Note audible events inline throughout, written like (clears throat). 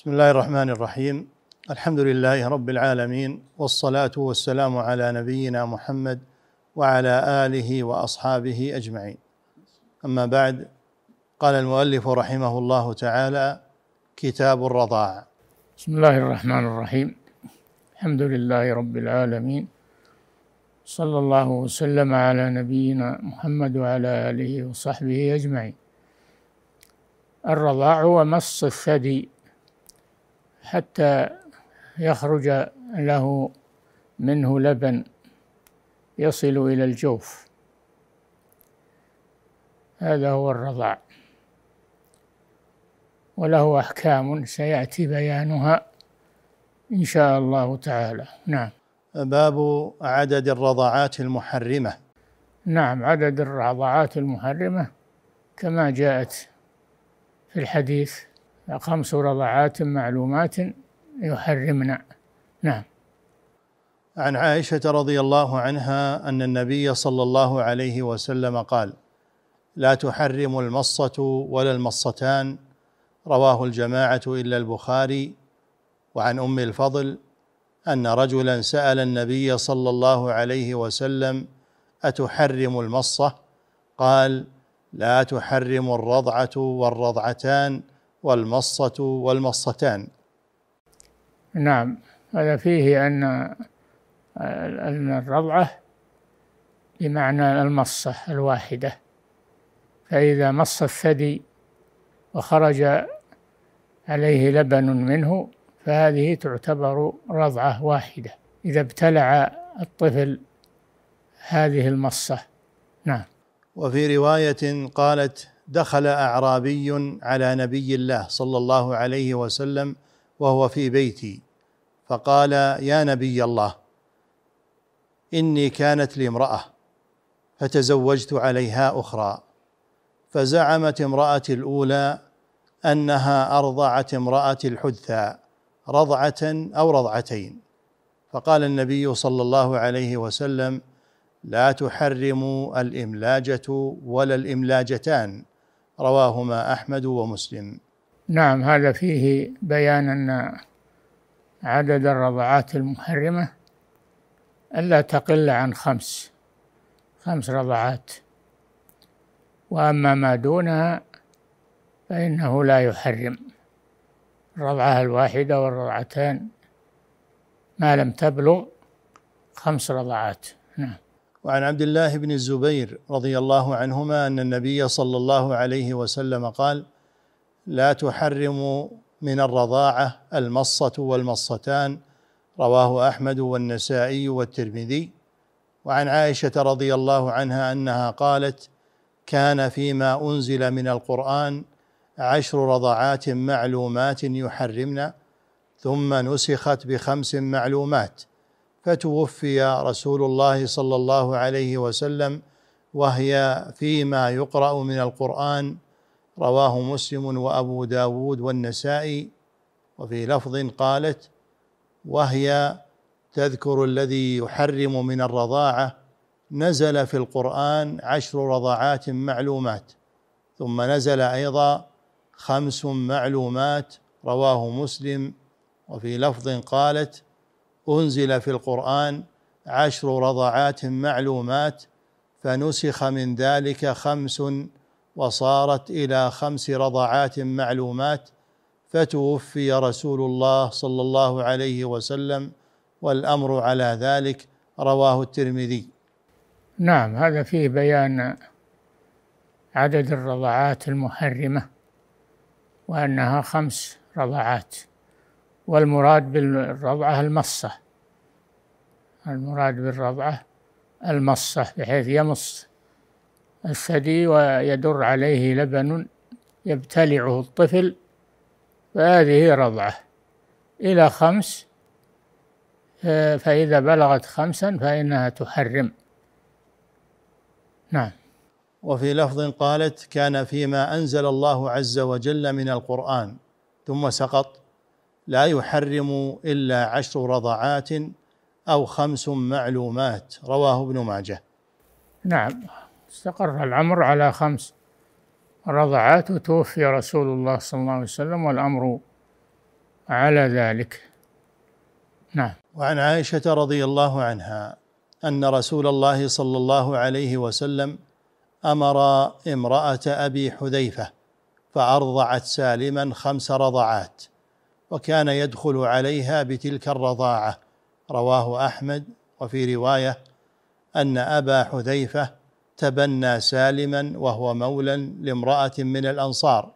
بسم الله الرحمن الرحيم الحمد لله رب العالمين والصلاة والسلام على نبينا محمد وعلى آله وأصحابه أجمعين أما بعد قال المؤلف رحمه الله تعالى كتاب الرضاع بسم الله الرحمن الرحيم الحمد لله رب العالمين صلى الله وسلم على نبينا محمد وعلى آله وصحبه أجمعين الرضاع هو مص الثدي حتى يخرج له منه لبن يصل إلى الجوف. هذا هو الرضاع وله أحكام سيأتي بيانها إن شاء الله تعالى. نعم. باب عدد الرضاعات المحرمة. نعم عدد الرضاعات المحرمة كما جاءت في الحديث خمس رضعات معلومات يحرمن نعم. عن عائشة رضي الله عنها أن النبي صلى الله عليه وسلم قال لا تحرم المصة ولا المصتان. رواه الجماعة إلا البخاري. وعن أم الفضل أن رجلا سأل النبي صلى الله عليه وسلم أتحرم المصة؟ قال لا تحرم الرضعة والرضعتان. والمصة والمصتان. نعم هذا فيه أن أن الرضعة بمعنى المصة الواحدة. فإذا مص الثدي وخرج عليه لبن منه فهذه تعتبر رضعة واحدة. إذا ابتلع الطفل هذه المصة. نعم. وفي رواية قالت دخل أعرابي على نبي الله صلى الله عليه وسلم وهو في بيتي. فقال يا نبي الله إني كانت لي امرأة فتزوجت عليها أخرى فزعمت امرأتي الأولى أنها أرضعت امرأة الحدثى رضعة أو رضعتين. فقال النبي صلى الله عليه وسلم لا تحرموا الإملاجة ولا الإملاجتان رواهما أحمد ومسلم. نعم هذا فيه بيان أن عدد الرضعات المحرمة ألا تقل عن خمس خمس رضعات. وأما ما دونها فإنه لا يحرم. الرضعة الواحدة والرضعتان ما لم تبلغ خمس رضعات. نعم. وعن عبد الله بن الزبير رضي الله عنهما أن النبي صلى الله عليه وسلم قال لا تحرموا من الرضاعة المصة والمصتان. رواه أحمد والنسائي والترمذي. وعن عائشة رضي الله عنها أنها قالت كان فيما أنزل من القرآن عشر رضعات معلومات يحرمن ثم نسخت بخمس معلومات. فتوفي رسول الله صلى الله عليه وسلم وهي فيما يقرأ من القرآن رواه مسلم وأبو داود والنسائي وفي لفظ قالت وهي تذكر الذي يحرم من الرضاعة نزل في القرآن عشر رضعات معلومات ثم نزل أيضا خمس معلومات رواه مسلم وفي لفظ قالت أنزل في القرآن عشر رضعات معلومات فنسخ من ذلك خمس وصارت إلى خمس رضعات معلومات فتوفي رسول الله صلى الله عليه وسلم والأمر على ذلك رواه الترمذي. نعم هذا فيه بيان عدد الرضعات المحرمة وأنها خمس رضعات. والمراد بالرضعة المصة. المراد بالرضعة المصة بحيث يمص الثدي ويدر عليه لبن يبتلعه الطفل فهذه رضعة. إلى خمس فإذا بلغت خمسا فإنها تحرم. نعم. وفي لفظ قالت كان فيما أنزل الله عز وجل من القرآن ثم سقط. لا يحرم إلا عشر رضعات أو خمس معلومات. رواه ابن ماجه. نعم. استقر الأمر على خمس رضعات وتوفي رسول الله صلى الله عليه وسلم والأمر على ذلك. نعم. وعن عائشة رضي الله عنها أن رسول الله صلى الله عليه وسلم أمر امرأة أبي حذيفة فأرضعت سالما خمس رضعات. وكان يدخل عليها بتلك الرضاعة. رواه أحمد. وفي رواية أن أبا حذيفة تبنى سالما وهو مولى لامرأة من الأنصار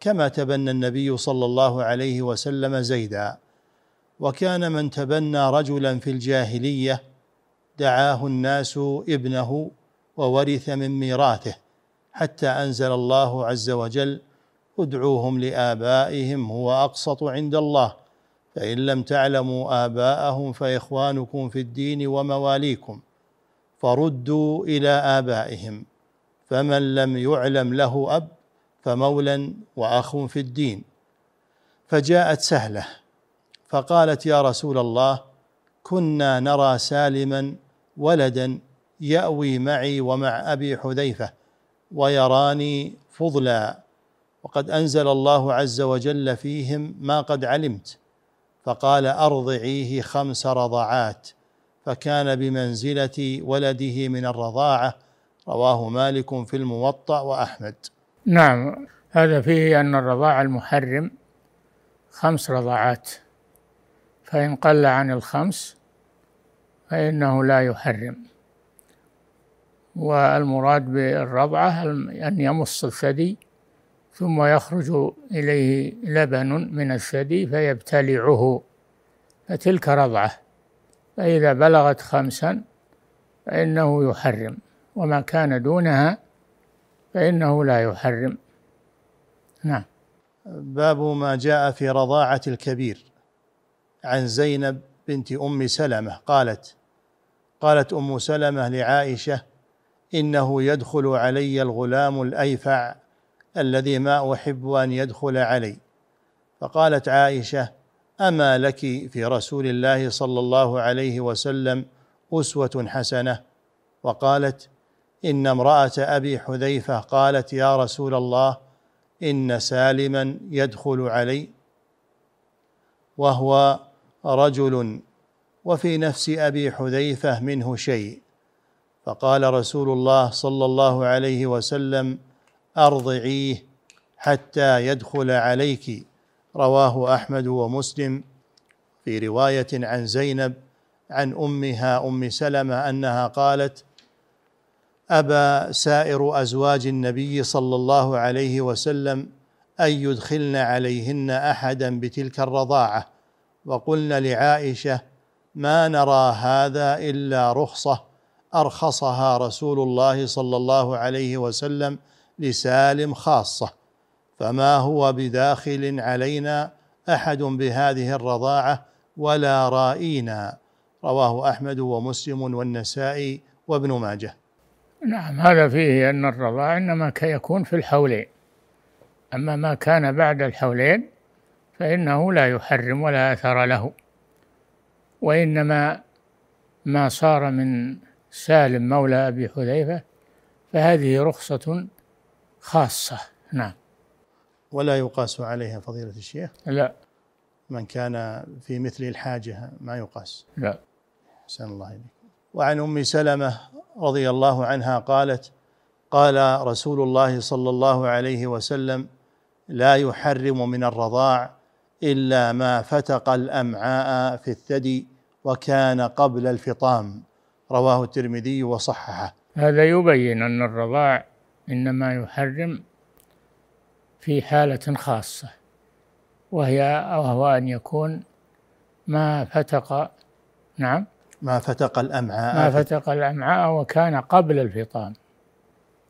كما تبنى النبي صلى الله عليه وسلم زيدا. وكان من تبنى رجلا في الجاهلية دعاه الناس ابنه وورث من ميراثه حتى أنزل الله عز وجل ادعوهم لآبائهم هو أقسط عند الله. فإن لم تعلموا آباءهم فإخوانكم في الدين ومواليكم. فردوا إلى آبائهم. فمن لم يعلم له أب فمولى وأخ في الدين. فجاءت سهلة. فقالت يا رسول الله كنا نرى سالما ولدا يأوي معي ومع أبي حذيفة ويراني فضلا. وقد أنزل الله عز وجل فيهم ما قد علمت فقال أرضعيه خمس رضعات فكان بمنزلة ولده من الرضاعة. رواه مالك في الموطأ وأحمد. نعم هذا فيه أن الرضاع المحرم خمس رضعات فإن قل عن الخمس فإنه لا يحرم. والمراد بالرضعة أن يمص الثدي ثم يخرج إليه لبن من الثدي فيبتلعه. فتلك رضعة. فإذا بلغت خمسا فإنه يحرم. وما كان دونها فإنه لا يحرم. نعم. باب ما جاء في رضاعة الكبير عن زينب بنت أم سلمة قالت قالت أم سلمة لعائشة إنه يدخل علي الغلام الأيفع الذي ما أحب أن يدخل علي. فقالت عائشة أما لك في رسول الله صلى الله عليه وسلم أسوة حسنة؟ وقالت إن امرأة أبي حذيفة قالت يا رسول الله إن سالما يدخل علي. وهو رجل وفي نفس أبي حذيفة منه شيء. فقال رسول الله صلى الله عليه وسلم أرضعيه حتى يدخل عليك. رواه أحمد ومسلم في رواية عن زينب عن أمها أم سلمة أنها قالت ابى سائر أزواج النبي صلى الله عليه وسلم أن يدخلن عليهن أحدا بتلك الرضاعة. وقلن لعائشة ما نرى هذا إلا رخصة أرخصها رسول الله صلى الله عليه وسلم لسالم خاصة فما هو بداخل علينا أحد بهذه الرضاعة ولا رائينا. رواه أحمد ومسلم والنسائي وابن ماجه. نعم هذا فيه أن الرضاع إنما يكون في الحولين. أما ما كان بعد الحولين فإنه لا يحرم ولا أثر له. وإنما ما صار من سالم مولى أبي حذيفة فهذه رخصة خاصة. نعم. ولا يقاس عليها فضيلة الشيخ؟ لا. من كان في مثل الحاجة ما يقاس. لا. أحسن الله إليك. وعن أم سلمة رضي الله عنها قالت قال رسول الله صلى الله عليه وسلم لا يحرم من الرضاع إلا ما فتق الأمعاء في الثدي وكان قبل الفطام. رواه الترمذي وصححه. هذا يبين أن الرضاع إنما يحرم في حالة خاصة وهي وهو أن يكون ما فتق نعم؟ ما فتق الأمعاء. ما فتق الأمعاء وكان قبل الفطام.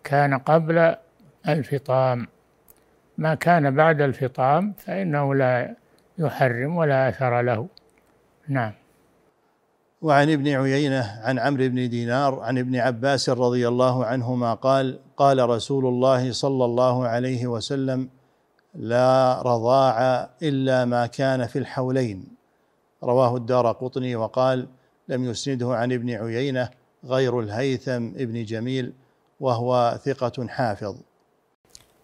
كان قبل الفطام. ما كان بعد الفطام فإنه لا يحرم ولا أثر له. نعم. وعن ابن عيينة عن عمرو بن دينار عن ابن عباس رضي الله عنهما قال قال رسول الله صلى الله عليه وسلم لا رضاع إلا ما كان في الحولين رواه الدار قطني وقال لم يسنده عن ابن عيينة غير الهيثم ابن جميل وهو ثقة حافظ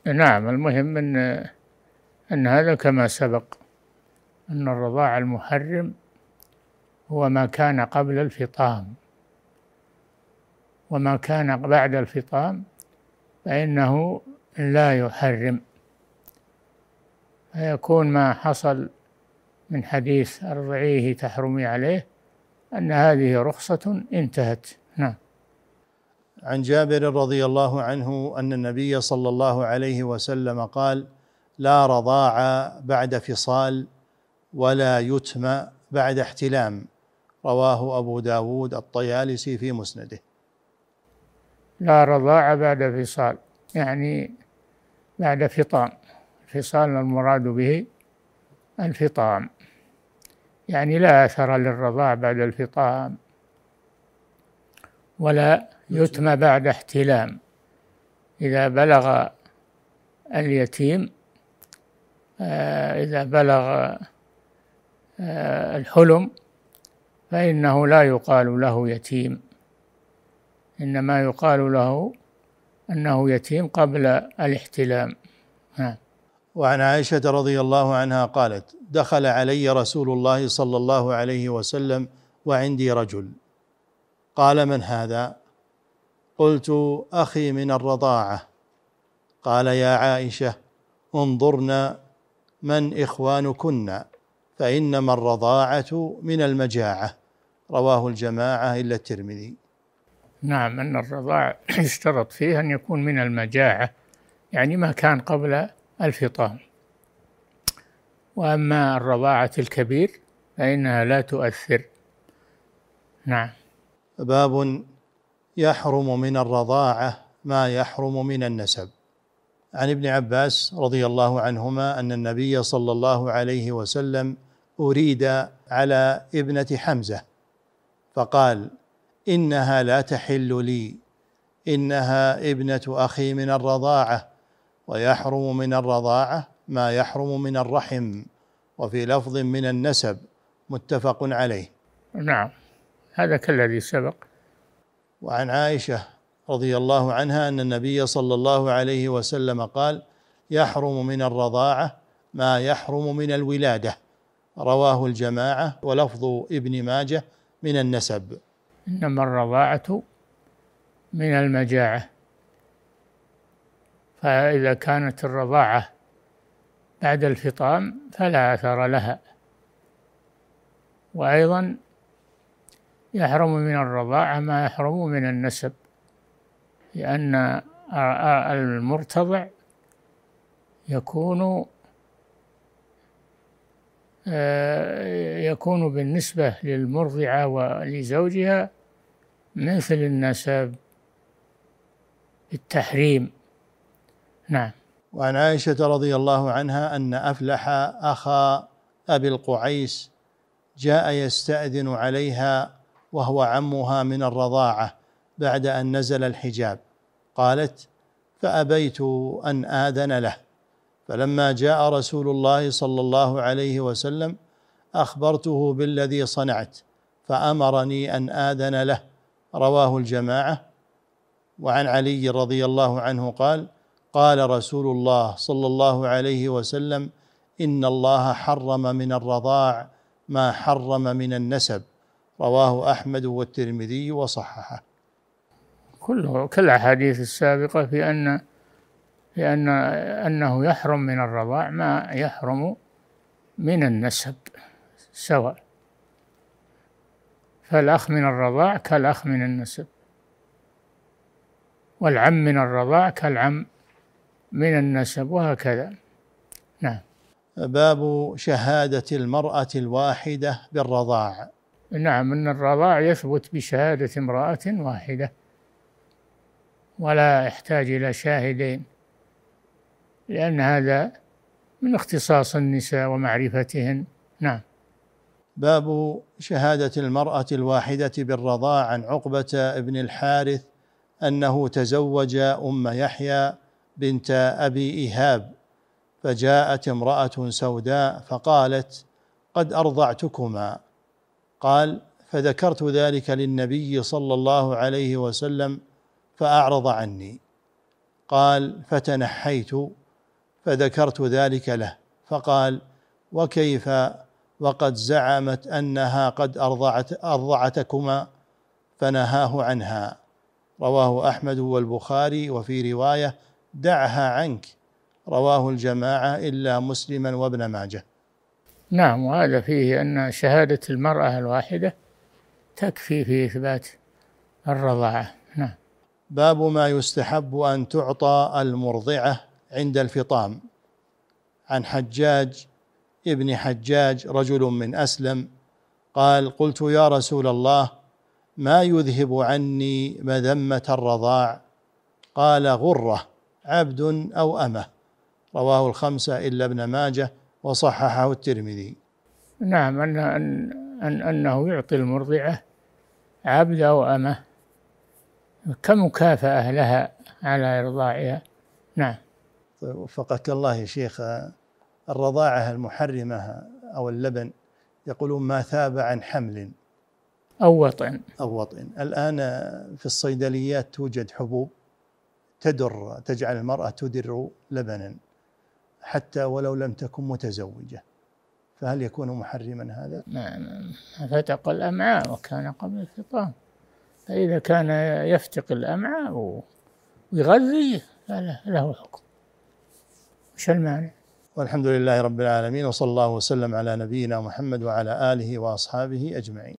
نعم المهم إن إن هذا كما سبق أن الرضاع المحرم هو ما كان قبل الفطام. وما كان بعد الفطام فإنه لا يحرم. فيكون ما حصل من حديث أرضعيه تحرمي عليه أن هذه رخصة انتهت. نعم. عن جابر رضي الله عنه أن النبي صلى الله عليه وسلم قال لا رضاع بعد فصال ولا يتم بعد احتلام رواه أبو داود الطيالسي في مسنده. لا رضاع بعد فصال يعني بعد فطام. الفصال المراد به الفطام. يعني لا أثر للرضاع بعد الفطام ولا يتم بعد احتلام. إذا بلغ اليتيم آه، إذا بلغ آه، الحلم فإنه لا يقال له يتيم. إنما يقال له أنه يتيم قبل الاحتلام. نعم وعن عائشة رضي الله عنها قالت دخل علي رسول الله صلى الله عليه وسلم وعندي رجل. قال من هذا؟ قلت أخي من الرضاعة. قال يا عائشة انظرن من إخوانكن فإنما الرضاعة من المجاعة. رواه الجماعة إلا الترمذي. نعم أن الرضاع (clears throat) يشترط فيه أن يكون من المجاعة يعني ما كان قبل الفطام. وأما الرضاعة الكبير فإنها لا تؤثر. نعم. باب يحرم من الرضاعة ما يحرم من النسب. عن ابن عباس رضي الله عنهما أن النبي صلى الله عليه وسلم أريد على ابنة حمزة فقال إنها لا تحل لي إنها ابنة أخي من الرضاعة ويحرم من الرضاعة ما يحرم من الرحم وفي لفظ من النسب متفق عليه. نعم هذا كالذي سبق. وعن عائشة رضي الله عنها أن النبي صلى الله عليه وسلم قال يحرم من الرضاعة ما يحرم من الولادة. رواه الجماعة ولفظ ابن ماجه من النسب. إنما الرضاعة من المجاعة. فإذا كانت الرضاعة بعد الفطام فلا أثر لها. وأيضا يحرم من الرضاعة ما يحرم من النسب لأن المرتضع يكون يكون بالنسبة للمرضعة ولزوجها مثل النسب التحريم. نعم. وعن عائشة رضي الله عنها أن أفلح أخا أبي القعيس جاء يستأذن عليها وهو عمها من الرضاعة بعد أن نزل الحجاب. قالت فأبيت أن آذن له. فلما جاء رسول الله صلى الله عليه وسلم أخبرته بالذي صنعت فأمرني أن آذن له. رواه الجماعة. وعن علي رضي الله عنه قال قال رسول الله صلى الله عليه وسلم إن الله حرم من الرضاع ما حرم من النسب. رواه أحمد والترمذي وصححه. كله كل الأحاديث السابقة في أن في أن أنه يحرم من الرضاع ما يحرم من النسب سواء فالأخ من الرضاع كالأخ من النسب والعم من الرضاع كالعم من النسب وهكذا. نعم. باب شهادة المرأة الواحدة بالرضاع. نعم أن الرضاع يثبت بشهادة امرأة واحدة ولا يحتاج إلى شاهدين. لأن هذا من اختصاص النساء ومعرفتهن. نعم. باب شهادة المرأة الواحدة بالرضاع عن عقبة بن الحارث أنه تزوج أم يحيى بنت أبي إيهاب فجاءت امرأة سوداء فقالت قد أرضعتكما. قال فذكرت ذلك للنبي صلى الله عليه وسلم فأعرض عني. قال فتنحيت. فذكرت ذلك له. فقال وكيف؟ وقد زعمت أنها قد ارضعت أرضعتكما فنهاه عنها. رواه أحمد والبخاري وفي رواية دعها عنك. رواه الجماعة إلا مسلما وابن ماجه. نعم وهذا فيه أن شهادة المرأة الواحدة تكفي في إثبات الرضاعة. نعم. باب ما يستحب أن تعطى المرضعة. عند الفطام. عن حجاج ابن حجاج رجل من أسلم قال قلت يا رسول الله ما يذهب عني مذمة الرضاع؟ قال غرة عبد أو أمة. رواه الخمسة إلا ابن ماجه وصححه الترمذي. نعم أن, أن, أن أنه يعطي المرضعة عبد أو أمة كمكافأة لها على إرضاعها. نعم. طيب وفقك الله يا شيخ الرضاعة المحرمة أو اللبن يقولون ما ثاب عن حمل أو وطن. أو وطن. الآن في الصيدليات توجد حبوب تدر تجعل المرأة تدر لبنا حتى ولو لم تكن متزوجة. فهل يكون محرما هذا؟ نعم فتق الأمعاء وكان قبل الفطام. فإذا كان يفتق الأمعاء ويغذي فله له حكم. وش المانع؟ والحمد لله رب العالمين وصلى الله وسلم على نبينا محمد وعلى آله وأصحابه أجمعين